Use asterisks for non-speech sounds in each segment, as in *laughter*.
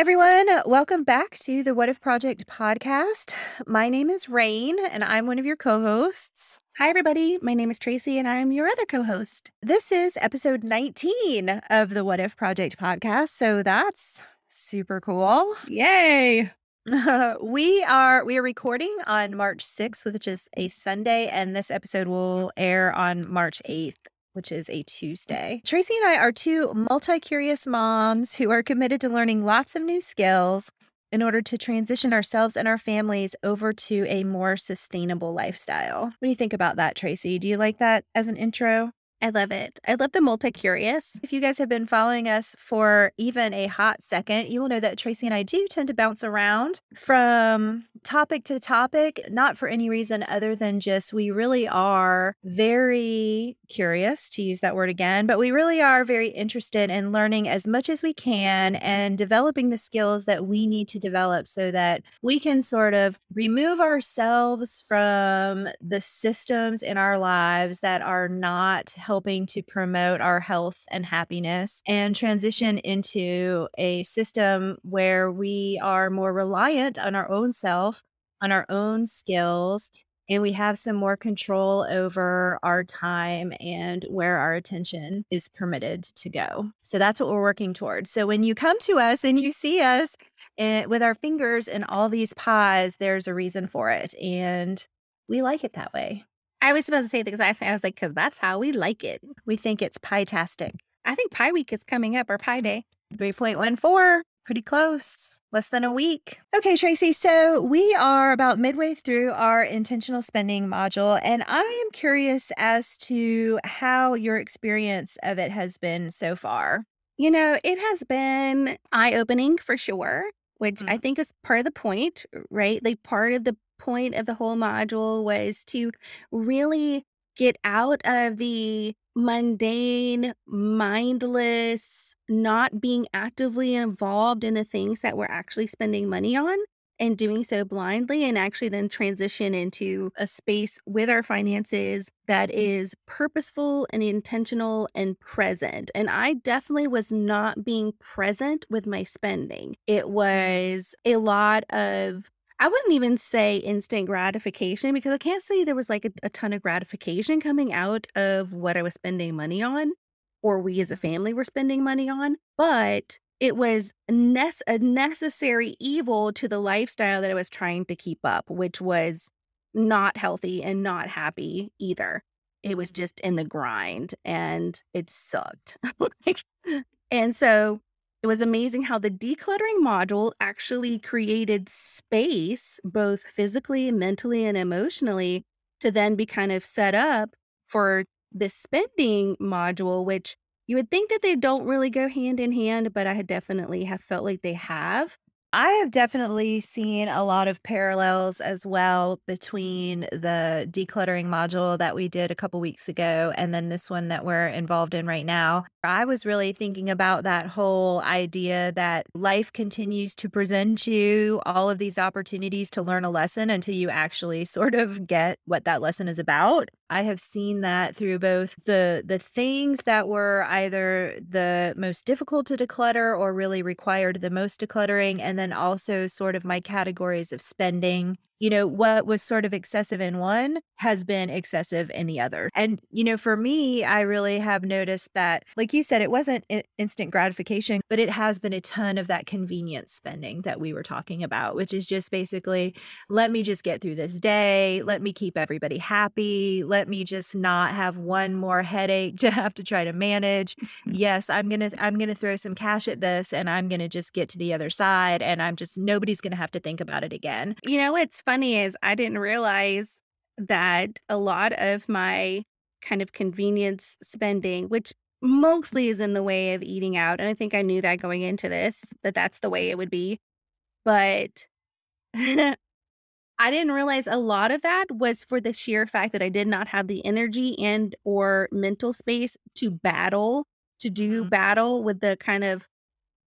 everyone. Welcome back to the What If Project podcast. My name is Reine, and I'm one of your co hosts. Hi, everybody. My name is Tracy, and I'm your other co host. This is episode 19 of the What If Project podcast. So that's super cool. Yay. *laughs* we are we are recording on March 6th, which is a Sunday, and this episode will air on March 8th which is a mm. Tuesday. Tracy and I are two multi curious moms who are committed to learning lots of new skills in order to transition ourselves and our families over to a more sustainable lifestyle. What do you think about that, Tracy? Do you like that as an intro? I love it. I love the multi curious. If you guys have been following us for even a hot second, you will know that Tracy and I do tend to bounce around from topic to topic, not for any reason other than just we really are very curious, to use that word again, but we really are very interested in learning as much as we can and developing the skills that we need to develop so that we can sort of remove ourselves from the systems in our lives that are not helping to promote our health and happiness and transition into a system where we are more reliant on our own self, on our own skills, and we have some more control over our time and where our attention is permitted to go. So that's what we're working towards. So when you come to us and you see us eh, with our fingers in all these pies, there's a reason for it. And we like it that way. I was supposed to say the exact same. I was like, because that's how we like it. We think it's pie-tastic. I think Pie Week is coming up or Pie Day. 3.14. Pretty close. Less than a week. Okay, Tracy. So we are about midway through our intentional spending module, and I am curious as to how your experience of it has been so far. You know, it has been eye opening for sure, which mm-hmm. I think is part of the point, right? Like part of the point of the whole module was to really get out of the mundane, mindless, not being actively involved in the things that we're actually spending money on and doing so blindly and actually then transition into a space with our finances that mm-hmm. is purposeful and intentional and present. And I definitely was not being present with my spending. It mm-hmm. was a lot of I wouldn't even say instant gratification because I can't say there was like a, a ton of gratification coming out of what I was spending money on or we as a family were spending money on, but it was nece- a necessary evil to the lifestyle that I was trying to keep up, which was not healthy and not happy either. It was mm. just in the grind and it sucked. *laughs* and so it was amazing how the decluttering module actually created space, both physically, mentally, and emotionally, to then be kind of set up for the spending module, which you would think that they don't really go hand in hand, but I definitely have felt like they have. I have definitely seen a lot of parallels as well between the decluttering module that we did a couple weeks ago and then this one that we're involved in right now. I was really thinking about that whole idea that life continues to present you all of these opportunities to learn a lesson until you actually sort of get what that lesson is about. I have seen that through both the the things that were either the most difficult to declutter or really required the most decluttering and then also sort of my categories of spending you know, what was sort of excessive in one has been excessive in the other. And, you know, for me, I really have noticed that, like you said, it wasn't instant gratification, but it has been a ton of that convenience spending that we were talking about, which is just basically let me just get through this day. Let me keep everybody happy. Let me just not have one more headache *laughs* to have to try to manage. *laughs* yes, I'm going to, I'm going to throw some cash at this and I'm going to just get to the other side. And I'm just, nobody's going to have to think about it again. You know, it's funny is I didn't realize that a lot of my kind of convenience spending, which mostly is in the way of eating out, and I think I knew that going into this, that that's the way it would be. But *laughs* I didn't realize a lot of that was for the sheer fact that I did not have the energy and or mental space to battle, to do mm-hmm. battle with the kind of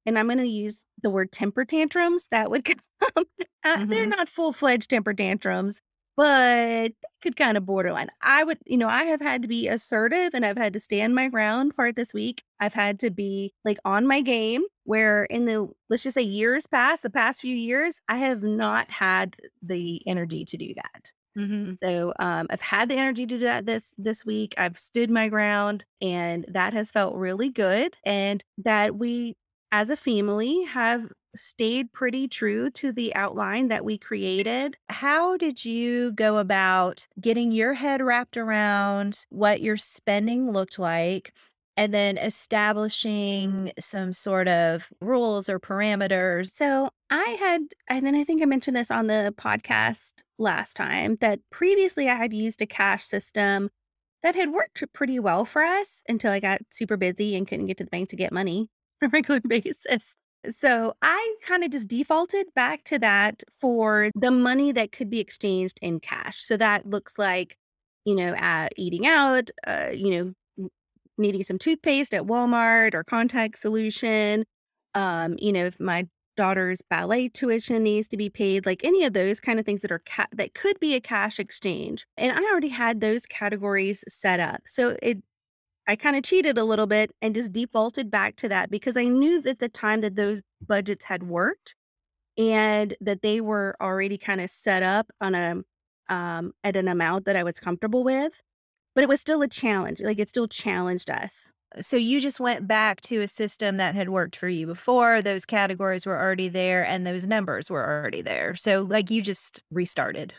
and I'm going to use the word temper tantrums that would *laughs* come. Uh, mm-hmm. They're not full fledged temper tantrums, but could kinda borderline. I would you know, I have had to be assertive, and I've had to stand my ground part this week. I've had to be, like, on my game, where in the let's just say years past, the past few years, I have not had the energy to do that. Mhm. So, um, I've had the energy to do that this this week. I've stood my ground, and that has felt really good, and that we, as a family, have stayed pretty true to the outline that we created. How did you go about getting your head wrapped around what your spending looked like, and then establishing some sort of rules or parameters? So, I had and then I think I mentioned this on the podcast last time, that previously I had used a cash system that had worked pretty well for us until I got super busy and couldn't get to the bank to get money on a *laughs* regular basis. So, I kinda just defaulted back to that for the money that could be exchanged in cash. So, that looks like, you know, eating out, uh, you know, needing some toothpaste at Walmart or contact solution, um, you know, if my daughter's ballet tuition needs to be paid, like, any of those kinda things that are ca that could be a cash exchange, and I already had those categories set up. So, it I kinda cheated a little bit and just defaulted back to that because I knew that the time that those budgets had worked and that they were already kinda set up on a um, at an amount that I was comfortable with, but it was still a challenge, like, it still challenged us. So, you just went back to a system that had worked for you before, those categories were already there, and those numbers were already there. So, like, you just restarted.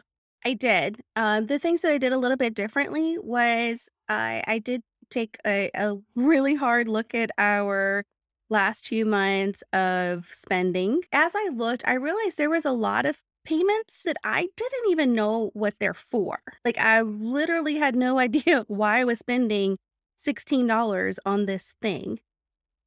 I did. Um, the things that I did a little bit differently was I I did take a a really hard look at our last few months of spending. As I looked, I realized there was a lot of payments that I didn't even know what they're for. Like, I literally had no *laughs* idea why I was spending $16 on this thing.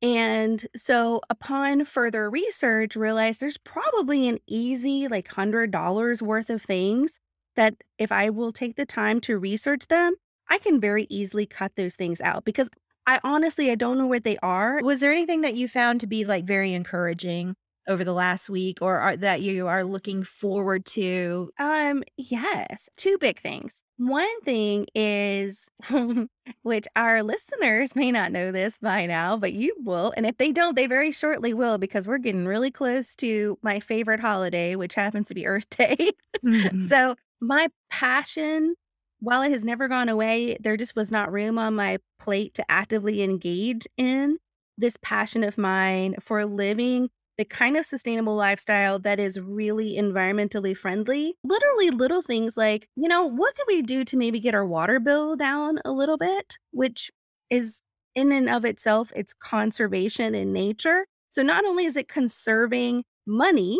And so, upon further research, realized there's probably an easy, like, $100 worth of things that if I will take the time to research them, I can very easily cut those things out because I honestly I don't know what they are. Was there anything that you found to be, like, very encouraging over the last week or are that you are looking forward to? Um, yes, 2 big things. One thing is *laughs* which our listeners may not know this by now, but you will, and if they don't, they very shortly will because we're getting really close to my favorite holiday, which happens to be Earth Day. *laughs* Mhm. So, my passion, while it has never gone away, there just was not room on my plate to actively engage in this passion of mine for living the kind of sustainable lifestyle that is really environmentally friendly. Literally little things like, you know, what could we do to maybe get our water bill down a little bit, which is in and of itself, it's conservation in nature. So, not only is it conserving money,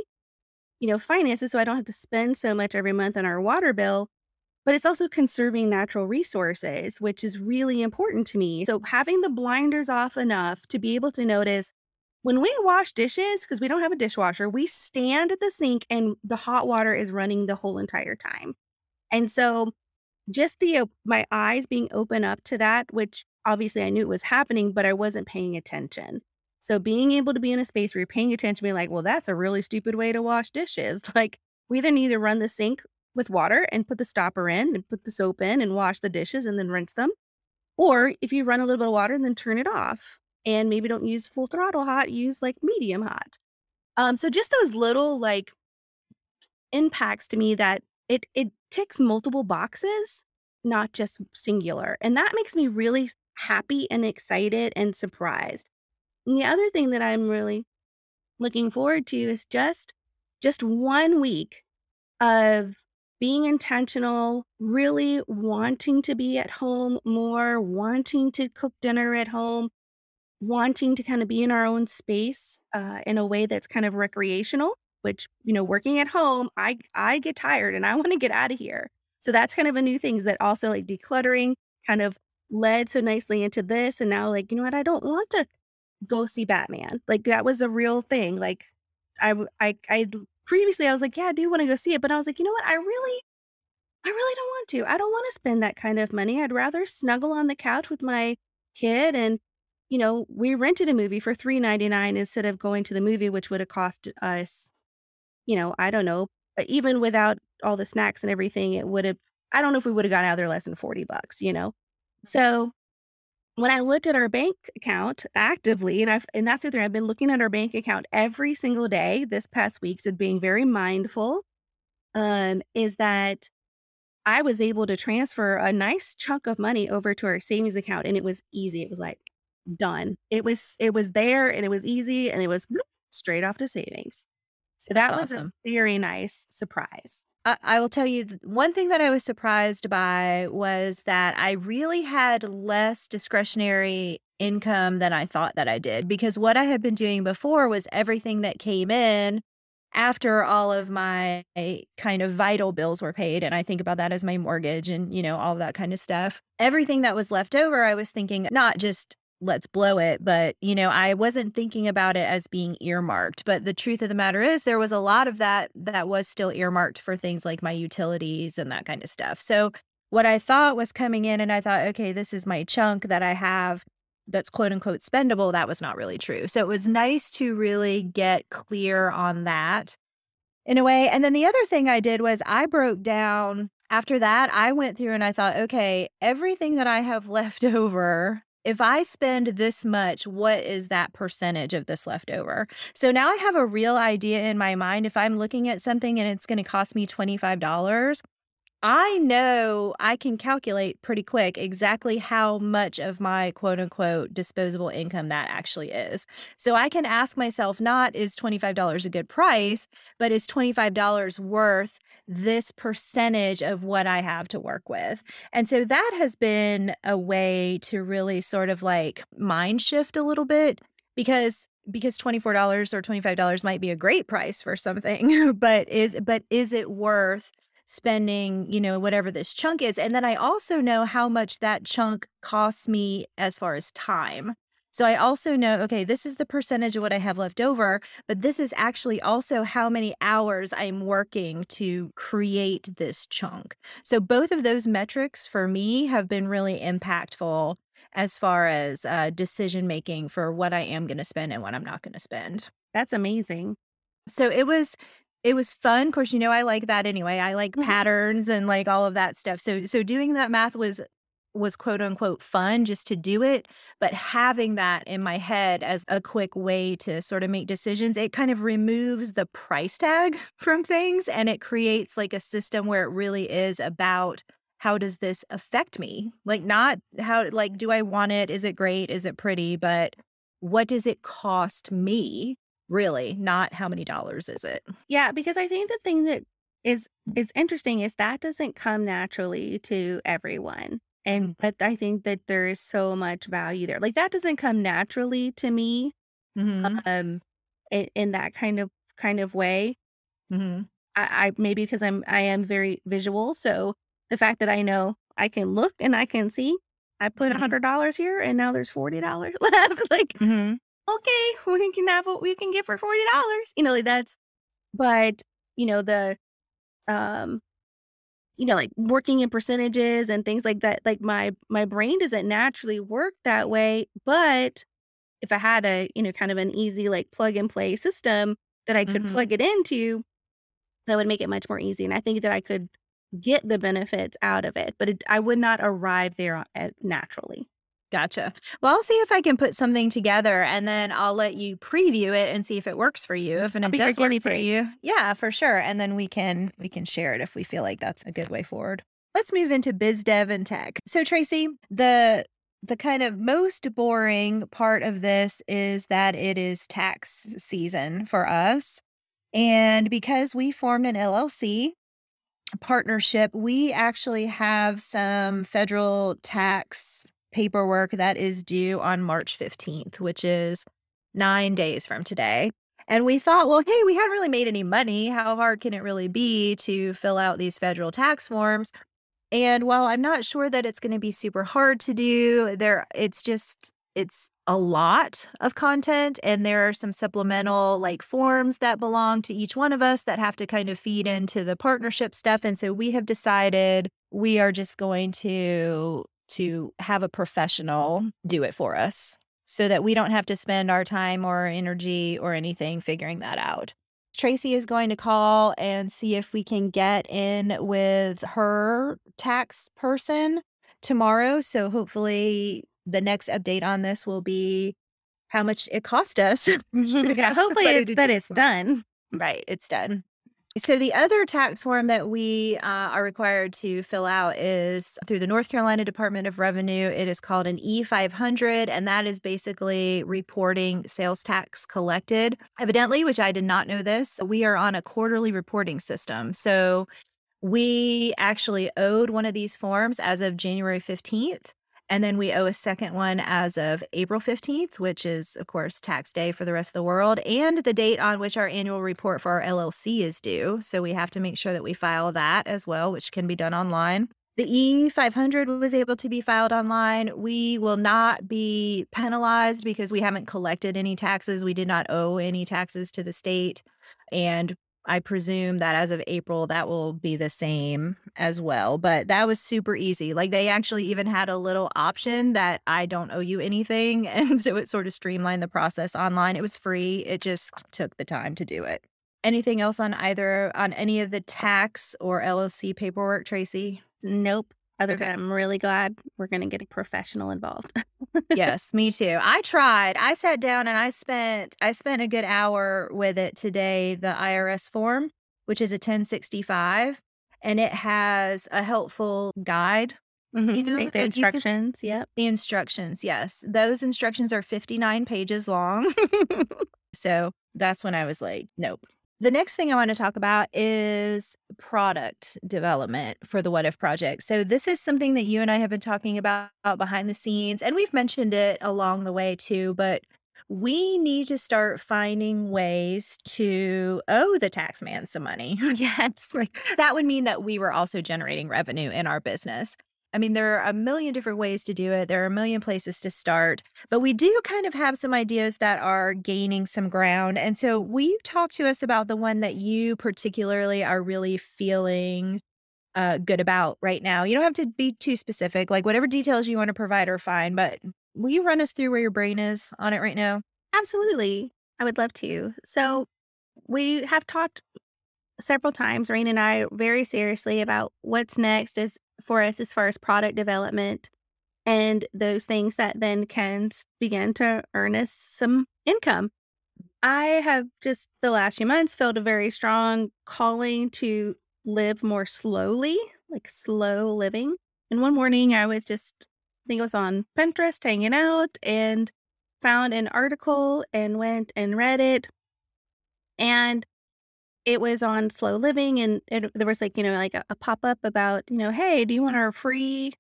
you know, finances, so I don't have to spend so much every month on our water bill, but it's also conserving natural resources, which is really important to me. So, having the blinders off enough to be able to notice when we wash dishes, because we don't have a dishwasher, we stand at the sink and the hot water is running the whole entire time. And so, just the my eyes being open up to that, which obviously I knew it was happening, but I wasn't paying attention. So, being able to be in a space where you're paying attention, being like, "Well, that's a really stupid way to wash dishes." *laughs* Like, we either need to run the sink with water and put the stopper in and put the soap in and wash the dishes and then rinse them, or if you run a little bit of water and then turn it off, and maybe don't use full throttle hot, use, like, medium hot. Um, so just those little, like impacts to me that it it ticks multiple boxes, not just singular, and that makes me really happy and excited and surprised. And the other thing that I'm really looking forward to is just just 1 week of being intentional, really wanting to be at home more, wanting to cook dinner at home, wanting to kinda be in our own space, uh, in a way that's kind of recreational, which, you know, working at home, I I get tired and I *laughs* wanna get out of here. So that's kind of a new thing that also, like, decluttering kind of led so nicely into this, and now, like, you know what, I don't want to go see Batman. Like, that was a real thing, like, I I I'd previously, I was like, "Yeah, I do wanna go see it," but I was like, "You know what, I really I really don't want to. I don't wanna spend that kind of money. I'd rather snuggle on the couch with my kid," and, you know, we rented a movie for $3.99 instead of going to the movie, which would have cost us, you know, I don't know, even without all the snacks and everything, it would have I don't know if we would have gotten out there less than 40 bucks, you know? So when I looked at our bank account actively, and I've and that's the other, I've been looking at our bank account every single day this past week, so being very mindful, um, is that I was able to transfer a nice chunk of money over to our savings account, and it was easy. It was like done. It was it was there, and it was easy, and it was straight off to savings. So that was a very nice surprise. I, will tell you one thing that I was surprised by was that I really had less discretionary income than I thought that I did because what I had been doing before was everything that came in after all of my kind of vital bills were paid and I think about that as my mortgage and you know all that kind of stuff. Everything that was left over I was thinking not just let's blow it but you know I wasn't thinking about it as being earmarked but the truth of the matter is there was a lot of that that was still earmarked for things like my utilities and that kind of stuff. So what I thought was coming in and I thought okay this is my chunk that I have that's quote unquote spendable, that was not really true. So it was nice to really get clear on that in a way. And then the other thing I did was I broke down after that, I went through and I thought, okay, everything that I have *laughs* left over, if I spend this much, what is that percentage of this left over? So now I have a real idea in my mind. If I'm looking at something and it's going to cost me $25, I know I can calculate pretty quick exactly how much of my quote unquote disposable income that actually is. So I can ask myself not is $25 a good price, but is $25 worth this percentage of what I have to work with? And so that has been a way to really sort of like mind shift a little bit because because $24 or $25 might be a great price for something, *laughs* but is but is it worth spending, you know, whatever this chunk is. And then I also know how much that chunk costs me as far as time. So I also know, okay, this is the percentage of what I have left over, but this is actually also how many hours I'm working to create this chunk. So both of those metrics for me have been really impactful as far as uh, decision making for what I am going to spend and what I'm not going to spend. That's amazing. So it was it was fun. Of course, you know I like that anyway. I like Mhm. patterns and like all of that stuff. So so doing that math was was quote unquote fun just to do it, but having that in my head as a quick way to sort of make decisions, it kind of removes the price tag *laughs* from things and it creates like a system where it really is about how does this affect me? Like not how like do I want it? Is it great? Is it pretty? But what does it cost me? Really, not how many dollars is it? Yeah, because I think the thing that is is interesting is that doesn't come naturally to everyone. And but I think that there is so much value there. Like that doesn't come naturally to me Mhm, um in, in that kind of kind of way. mhm, I, I maybe because I'm I am very visual, so the fact that I know I can look and I can see I put a mhm, hundred dollars here and now there's forty dollars *laughs* left. like, mhm, okay, *laughs* we can have what we can get for forty dollars. You know, like that's but you know, the um you know, like working in percentages and things like that, like my my brain doesn't naturally work that way. But if I had a, you know, kind of an easy like plug and play system that I could mhm. plug it into, that would make it much more easy. And I think that I could get the benefits out of it, but it, I would not arrive there naturally. Gotcha. Well, I'll see if I can put something together and then I'll let you preview it and see if it works for you. If and it does work for you, yeah, for sure. And then we can we can share it if we feel like that's a good way forward. Let's move into biz dev and tech. So Tracy, the the kind of most boring part of this is that it is tax season for us. And because we formed an LLC, partnership, we actually have some federal tax paperwork that is due on March 15th, which is nine days from today. And we thought, well, hey, we haven't really made any money. How hard can it really be to fill out these federal tax forms? And while I'm not sure that it's gonna be super hard to do, there it's just it's a lot of content, and there are some supplemental, like, forms that belong to each one of us that have to kind of feed into the partnership stuff, and so we have decided we are just going to to have a professional do it for us so that we don't have to spend our time or energy or anything figuring that out. Tracy is going to call and see if we can get in with her tax person tomorrow. So hopefully the next update on this will be how much it cost us. *laughs* *laughs* yeah, hopefully it's, that it's done. Right, it's done. So the other tax form that we uh, are required to fill out is through the North Carolina Department of Revenue. It is called an E500, and that is basically reporting sales tax collected. Evidently, which I did not know this, we are on a quarterly reporting system. So we actually owed one of these forms as of January 15th. And then we owe a second one as of April 15th, which is, of course, tax day for the rest of the world, and the date on which our annual report for our LLC is due. So we have to make sure that we file that as well, which can be done online. The E500 was able to be filed online. We will not be penalized because we haven't collected any taxes. We did not owe any taxes to the state. And I presume that as of April, that will be the same as well. But that was super easy. Like they actually even had a little option that I don't owe you anything. *laughs* And so it sort of streamlined the process online. It was free, it just took the time to do it. Anything else on either, on any of the tax or LLC paperwork, Tracy? Nope. Other okay. than I'm really glad we're going to get a professional involved. yes, me too. I tried. I sat down and I spent I spent a good hour with it today, the IRS form, which is a 1065, and it has a helpful guide. Mm-hmm. You know, the instructions. Can, yep. The instructions. Yes. Those instructions are 59 pages long. *laughs* so that's when I was like, nope, the next thing I want to talk about is product development for the What If Project. So, this is something that you and I have been talking about behind the scenes, and we've mentioned it along the way too. But we need to start finding ways to owe the tax man some money. *laughs* yes. Like that would mean that we were also generating revenue in our business. I mean, there are a million different ways to do it. There are a million places to start, but we do kind of have some ideas that are gaining some ground. And so, will you talk to us about the one that you particularly are really feeling uh, good about right now? You don't have to be too specific, like whatever details you want to provide are fine, but will you run us through where your brain is on it right now? Absolutely. I would love to. So, we have talked several times, Reine and I, very seriously about what's next as for us as far as product development and those things that then can begin to earn us some income. I have just the last few months felt a very strong calling to live more slowly, like slow living. And one morning I was just, I think it was on Pinterest hanging out and found an article and went and read it. And it was on Slow Living, and it, there was like you know like a, a pop up about you know hey, do you want our free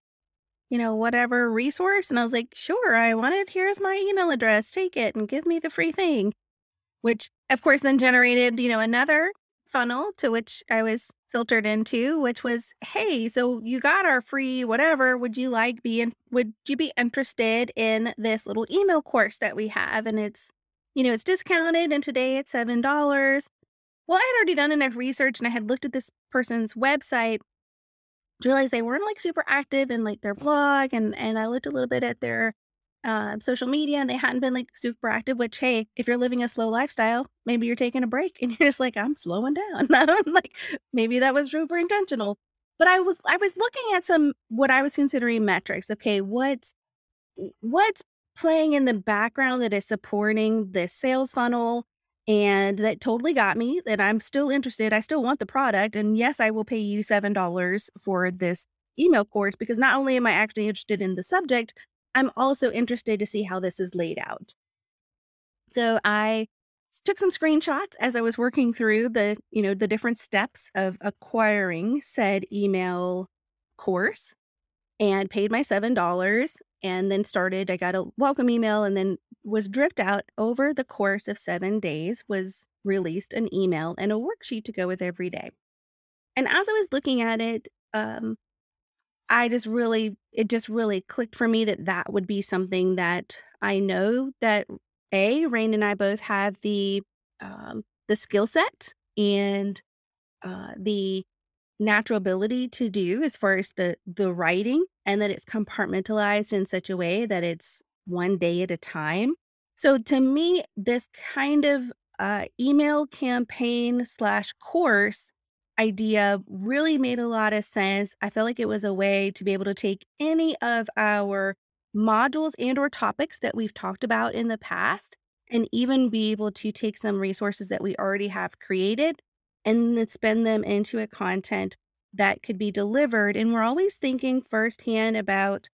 you know whatever resource? And I was like, sure, I want it. Here's my email address. Take it and give me the free thing. Which of course then generated you know another funnel to which I was filtered into, which was, hey, so you got our free whatever. Would you like be in, would you be interested in this little email course that we have? And it's, you know, it's discounted and today it's seven dollars. Well, I had already done enough research and I had looked at this person's website to realize they weren't like super active in like their blog and and I looked a little bit at their uh, social media and they hadn't been like super active. Which hey, if you're living a slow lifestyle, maybe you're taking a break and *laughs* you're just like I'm slowing down. *laughs* like maybe that was super intentional. But I was I was looking at some what I was considering metrics. Okay, what's what's playing in the background that is supporting this sales funnel and that totally got me that I'm still interested. I still want the product. And yes, I will pay you $7 for this email course because not only am I actually interested in the subject, I'm also interested to see how this is laid out. So I took some screenshots as I was working through the, you know, the different steps of acquiring said email course and paid my $7 and then started I got a welcome email and then was dripped out over the course of 7 days was released an email and a worksheet to go with every day. And as I was looking at it um I just really it just really clicked for me that that would be something that I know that a Reine and I both have the um the skill set and uh the natural ability to do as far as the the writing and that it's compartmentalized in such a way that it's one day at a time. So to me, this kind of uh, email campaign slash course idea really made a lot of sense. I felt like it was a way to be able to take any of our modules and or topics that we've talked about in the past and even be able to take some resources that we already have created and then spend them into a content that could be delivered. And we're always thinking firsthand about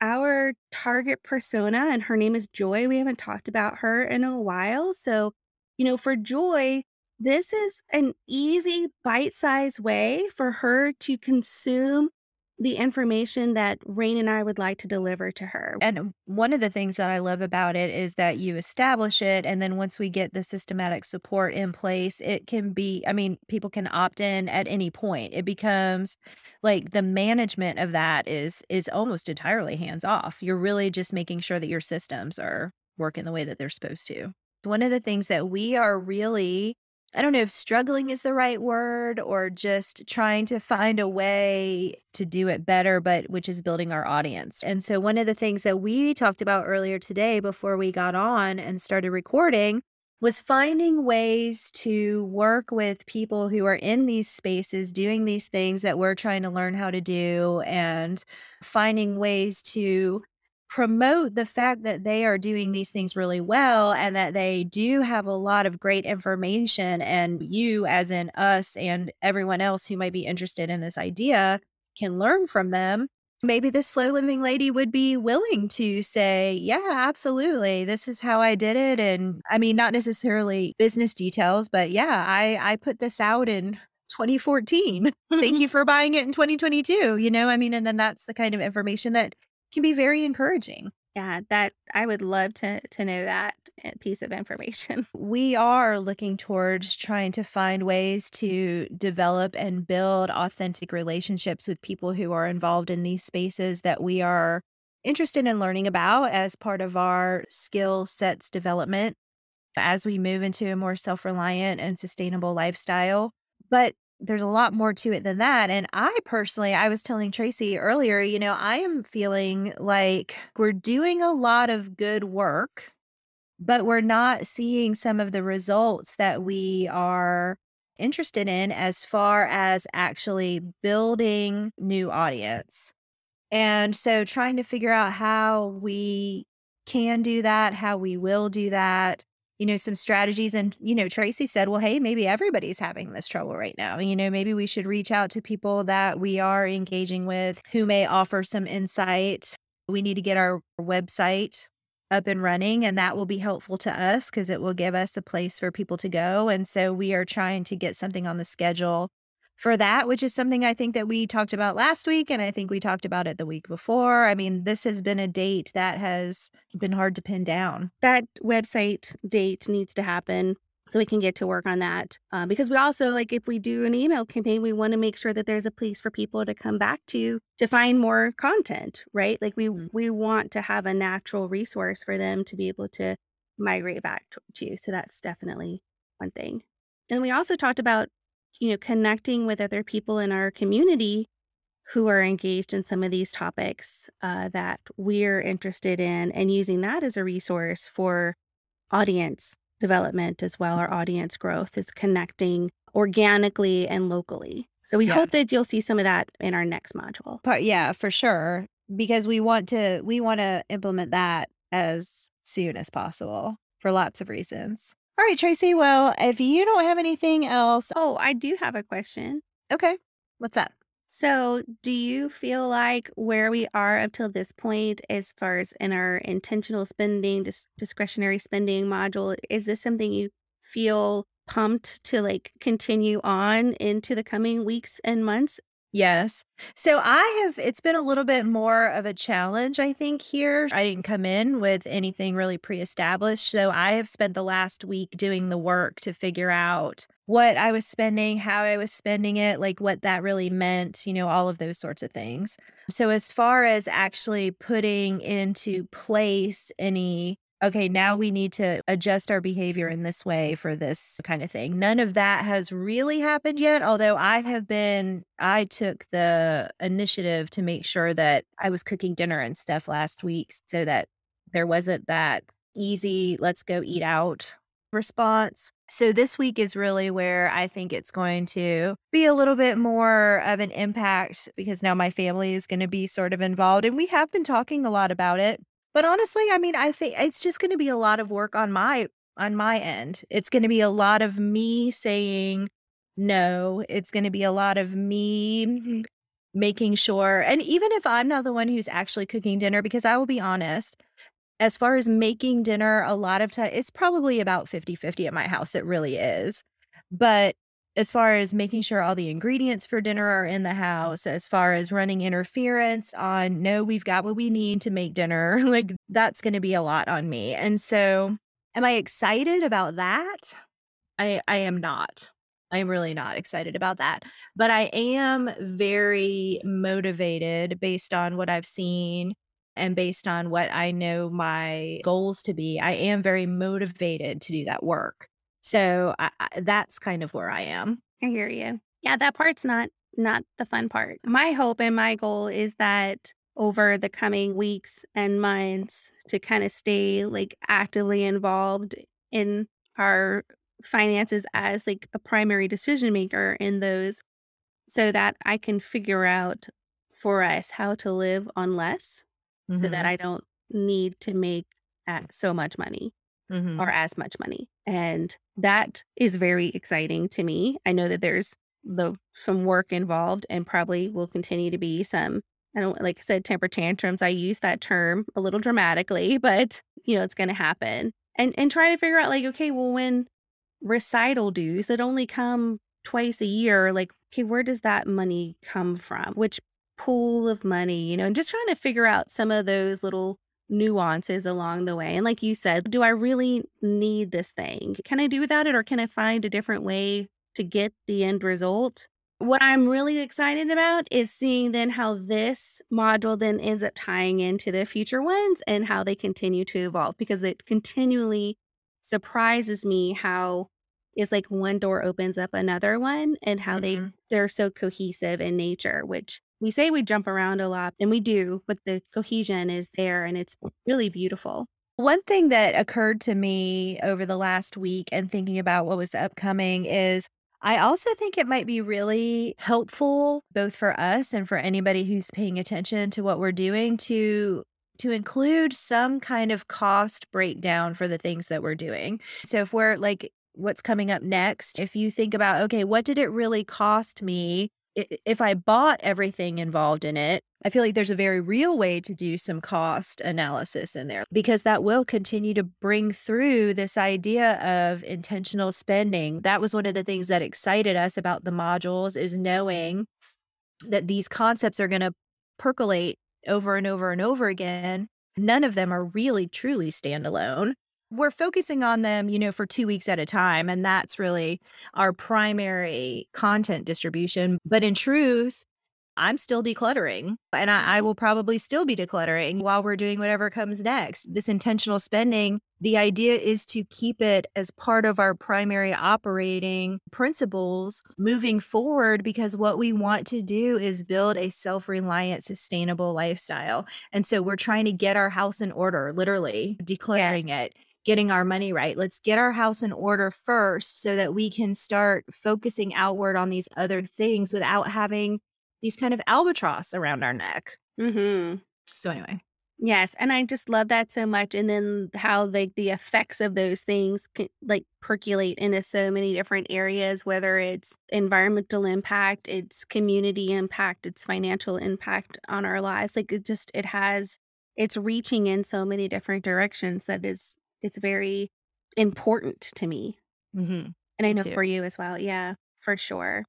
our target persona, and her name is Joy. We haven't talked about her in a while. So, you know, for Joy, this is an easy bite sized way for her to consume the information that Reine and I would like to deliver to her. And one of the things that I love about it is that you establish it. And then once we get the systematic support in place, it can be, I mean, people can opt in at any point. It becomes like the management of that is is almost entirely hands off. You're really just making sure that your systems are working the way that they're supposed to. One of the things that we are really I don't know if struggling is the right word or just trying to find a way to do it better, but which is building our audience. And so, one of the things that we talked about earlier today before we got on and started recording was finding ways to work with people who are in these spaces doing these things that we're trying to learn how to do and finding ways to promote the fact that they are doing these things really well and that they do have a lot of great information and you as in us and everyone else who might be interested in this idea can learn from them maybe the slow living lady would be willing to say yeah absolutely this is how i did it and i mean not necessarily business details but yeah i i put this out in 2014 thank *laughs* you for buying it in 2022 you know i mean and then that's the kind of information that can be very encouraging. Yeah, that I would love to to know that piece of information. *laughs* We are looking towards trying to find ways to develop and build authentic relationships with people who are involved in these spaces that we are interested in learning about as part of our skill sets development as we move into a more self-reliant and sustainable lifestyle. But there's a lot more to it than that. And I personally, I was telling Tracy earlier, you know, I am feeling like we're doing a lot of good work, but we're not seeing some of the results that we are interested in as far as actually building new audience. And so trying to figure out how we can do that, how we will do that, you know, some strategies. And, you know, Tracy said, well, hey, maybe everybody's having this trouble right now. You know, maybe we should reach out to people that we are engaging with who may offer some insight. We need to get our website up and running, and that will be helpful to us because it will give us a place for people to go. And so we are trying to get something on the schedule for that, which is something I think that we talked about last week. And I think we talked about it the week before. I mean, this has been a date that has been hard to pin down. That website date needs to happen so we can get to work on that. Uh, because we also, like, if we do an email campaign, we want to make sure that there's a place for people to come back to to find more content, right? Like, we mm-hmm. we want to have a natural resource for them to be able to migrate back to. So that's definitely one thing. And we also talked about you know, connecting with other people in our community who are engaged in some of these topics uh, that we're interested in and using that as a resource for audience development as well. Our audience growth is connecting organically and locally. So we yeah. hope that you'll see some of that in our next module. But yeah, for sure. Because we want to we want to implement that as soon as possible for lots of reasons. All right, Tracy. Well, if you don't have anything else. Oh, I do have a question. Okay. What's up? So, do you feel like where we are up till this point, as far as in our intentional spending, dis- discretionary spending module, is this something you feel pumped to like continue on into the coming weeks and months? Yes. So I have it's been a little bit more of a challenge, I think, here. I didn't come in with anything really pre-established. So I have spent the last week doing the work to figure out what I was spending, how I was spending it, like what that really meant, you know, all of those sorts of things. So as far as actually putting into place any okay, now we need to adjust our behavior in this way for this kind of thing. None of that has really happened yet, although I have been, I took the initiative to make sure that I was cooking dinner and stuff last week so that there wasn't that easy, let's go eat out response. So this week is really where I think it's going to be a little bit more of an impact because now my family is going to be sort of involved and we have been talking a lot about it. But honestly, I mean, I think it's just going to be a lot of work on my on my end. It's going to be a lot of me saying no. It's going to be a lot of me mm-hmm. making sure and even if I'm not the one who's actually cooking dinner because I will be honest, as far as making dinner, a lot of time it's probably about 50/50 at my house, it really is. But as far as making sure all the ingredients for dinner are in the house, as far as running interference on, "No, we've got what we need to make dinner," *laughs* like, that's gonna be a lot on me, and so, am I excited about that? I I am not. I am really not excited about that, but I am very motivated based on what I've seen and based on what I know my goals to be, I am very motivated to do that work. So I, I, that's kind of where I am. I hear you. Yeah, that part's not not the fun part. My hope and my goal is that over the coming weeks and months to kind of stay like actively involved in our finances as like a primary decision maker in those so that I can figure out for us how to live on less so that Mhm. I don't need to make a so much money or Mhm. as much money, and that is very exciting to me. I know that there's the some work involved and probably will continue to be some I don't like I said, temper tantrums, I use that term a little dramatically, *laughs* but, you know, it's gonna happen. And and try to figure out, like, okay, well, when recital dues that only come twice a year, like, okay, where does that money come from? Which pool of money, you know, and just trying to figure out some of those little nuances along the way. And like you said, do I really need this thing? Can I do without it or can I find a different way to get the end result? What I'm really excited about is seeing then how this module then ends up tying into the future ones and how they continue to evolve because it continually surprises me how it's like one door opens up another one and how they Mhm. they're so cohesive in nature, which we say we jump around a lot and we do, but the cohesion is there and it's really beautiful. One thing that occurred to me over the last week and thinking about what was upcoming is I also think it might be really helpful both for us and for anybody who's paying attention to what we're doing to to include some kind of cost breakdown for the things that we're doing. So if we're like what's coming up next, if you think about okay, what did it really cost me if I bought everything involved in it, I feel like there's a very real way to do some cost analysis in there because that will continue to bring through this idea of intentional spending. That was one of the things that excited us about the modules is knowing that these concepts are going to percolate over and over and over again. None of them are really truly standalone. We're focusing on them, you know, for 2 weeks at a time and that's really our primary content distribution. But in truth, I'm still decluttering and I, I will probably still be decluttering while we're doing whatever comes next. This intentional spending, the idea is to keep it as part of our primary operating principles moving forward because what we want to do is build a self reliant, sustainable lifestyle. And so we're trying to get our house in order, literally Yes. it. Getting our money right. Let's get our house in order first so that we can start focusing outward on these other things without having these kind of albatross around our neck. Mhm. So anyway. Yes, and I just love that so much, and then how, like, the effects of those things can, like, percolate into so many different areas, whether it's environmental impact, it's community impact, it's financial impact on our lives, like, it just it has it's reaching in so many different directions that is it's very important to me, Mhm. and I know too. for you as well, yeah, for sure.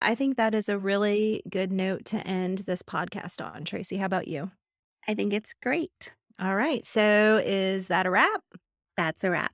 I think that is a really good note to end this podcast on. Tracy, how about you? I think it's great. All right. So is that a wrap? That's a wrap.